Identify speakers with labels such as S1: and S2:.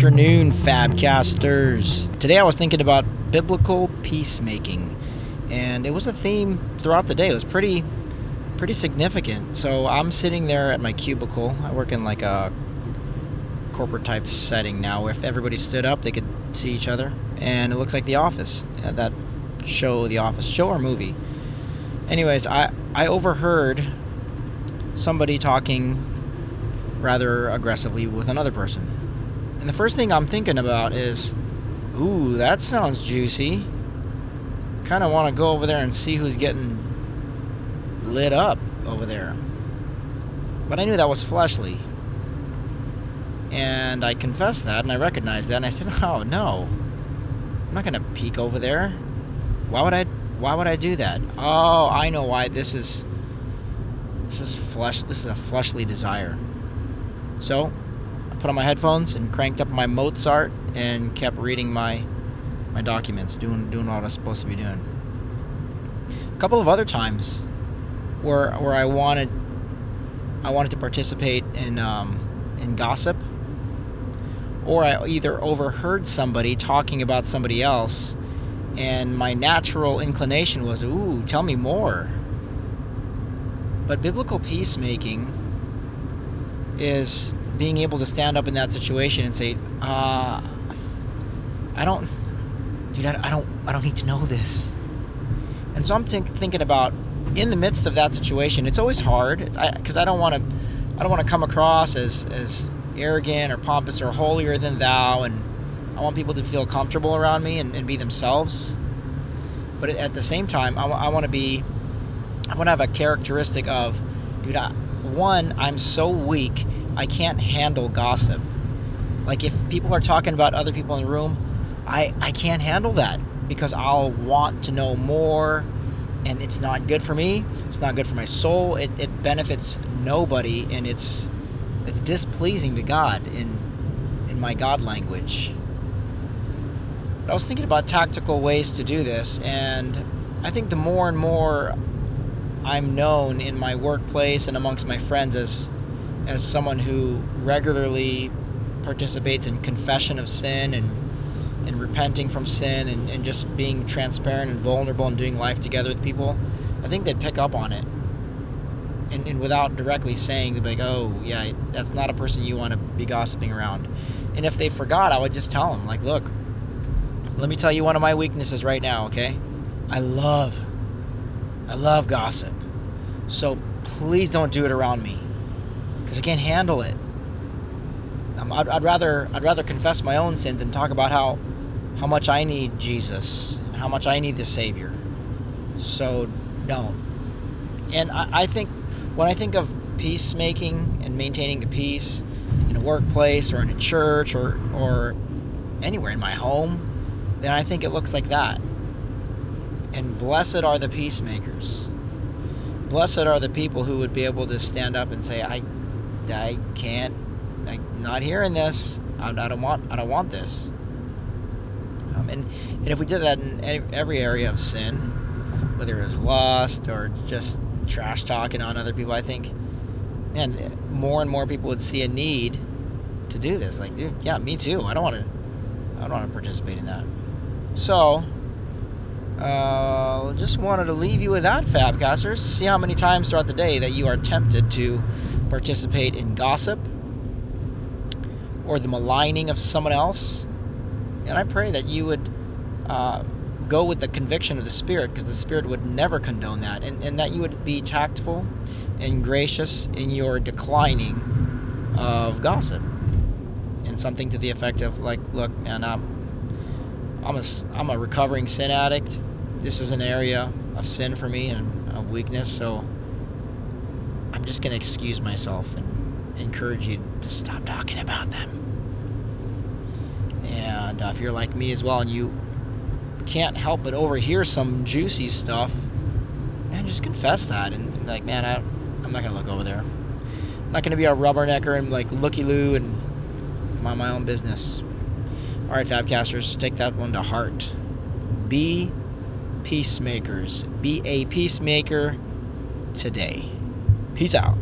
S1: afternoon, Fabcasters. Today I was thinking about biblical peacemaking, and it was a theme throughout the day. It was pretty, pretty significant. So I'm sitting there at my cubicle. I work in like a corporate type setting now. If everybody stood up, they could see each other, and it looks like The Office. uh, That show, The Office, show or movie. Anyways, I I overheard somebody talking rather aggressively with another person. And the first thing I'm thinking about is, ooh, that sounds juicy. Kind of want to go over there and see who's getting lit up over there. But I knew that was fleshly. And I confessed that and I recognized that and I said, "Oh, no. I'm not going to peek over there. Why would I why would I do that? Oh, I know why this is this is flesh this is a fleshly desire. So, put on my headphones and cranked up my Mozart and kept reading my my documents, doing doing what I was supposed to be doing. A couple of other times where where I wanted I wanted to participate in um, in gossip, or I either overheard somebody talking about somebody else, and my natural inclination was, "Ooh, tell me more." But biblical peacemaking is being able to stand up in that situation and say, uh, I don't, dude, I, don't, I don't need to know this. And so I'm think, thinking about in the midst of that situation, it's always hard because I, I don't want to, I don't want to come across as as arrogant or pompous or holier than thou, and I want people to feel comfortable around me and, and be themselves. But at the same time, I, I want to be, I want to have a characteristic of, dude, I, one, I'm so weak, I can't handle gossip. Like if people are talking about other people in the room, I I can't handle that because I'll want to know more and it's not good for me. It's not good for my soul. It, it benefits nobody and it's it's displeasing to God in in my God language. But I was thinking about tactical ways to do this and I think the more and more I'm known in my workplace and amongst my friends as as someone who regularly participates in confession of sin and and repenting from sin and, and just being transparent and vulnerable and doing life together with people, I think they'd pick up on it. And, and without directly saying, they'd be like, oh, yeah, that's not a person you want to be gossiping around. And if they forgot, I would just tell them, like, look, let me tell you one of my weaknesses right now, okay? I love, I love gossip. So please don't do it around me because I can't handle it. Um, I'd, I'd rather I'd rather confess my own sins and talk about how how much I need Jesus and how much I need the Savior. So don't. And I, I think when I think of peacemaking and maintaining the peace in a workplace or in a church or or anywhere in my home, then I think it looks like that. And blessed are the peacemakers. Blessed are the people who would be able to stand up and say, I, I can't, I'm not hearing this. I, don't want, I don't want this. Um, and, and if we did that in every area of sin, whether it was lust or just trash talking on other people, I think, man, more and more people would see a need to do this. Like, dude, yeah, me too. I don't want to, I don't want to participate in that. So, uh, just wanted to leave you with that, Fabcasters. See how many times throughout the day that you are tempted to participate in gossip or the maligning of someone else. And I pray that you would uh, go with the conviction of the Spirit, because the Spirit would never condone that, and, and that you would be tactful and gracious in your declining of gossip. And something to the effect of, like, look, man, I'm, I'm a, I'm a recovering sin addict. This is an area of sin for me and of weakness, so I'm just going to excuse myself and encourage you to stop talking about them. And uh, if you're like me as well and you can't help but overhear some juicy stuff, man, just confess that and, and like, man, I, I'm not going to look over there. I'm not going to be a rubbernecker and like looky loo and mind my own business. All right, Fabcasters, take that one to heart. Be peacemakers. Be a peacemaker today. Peace out.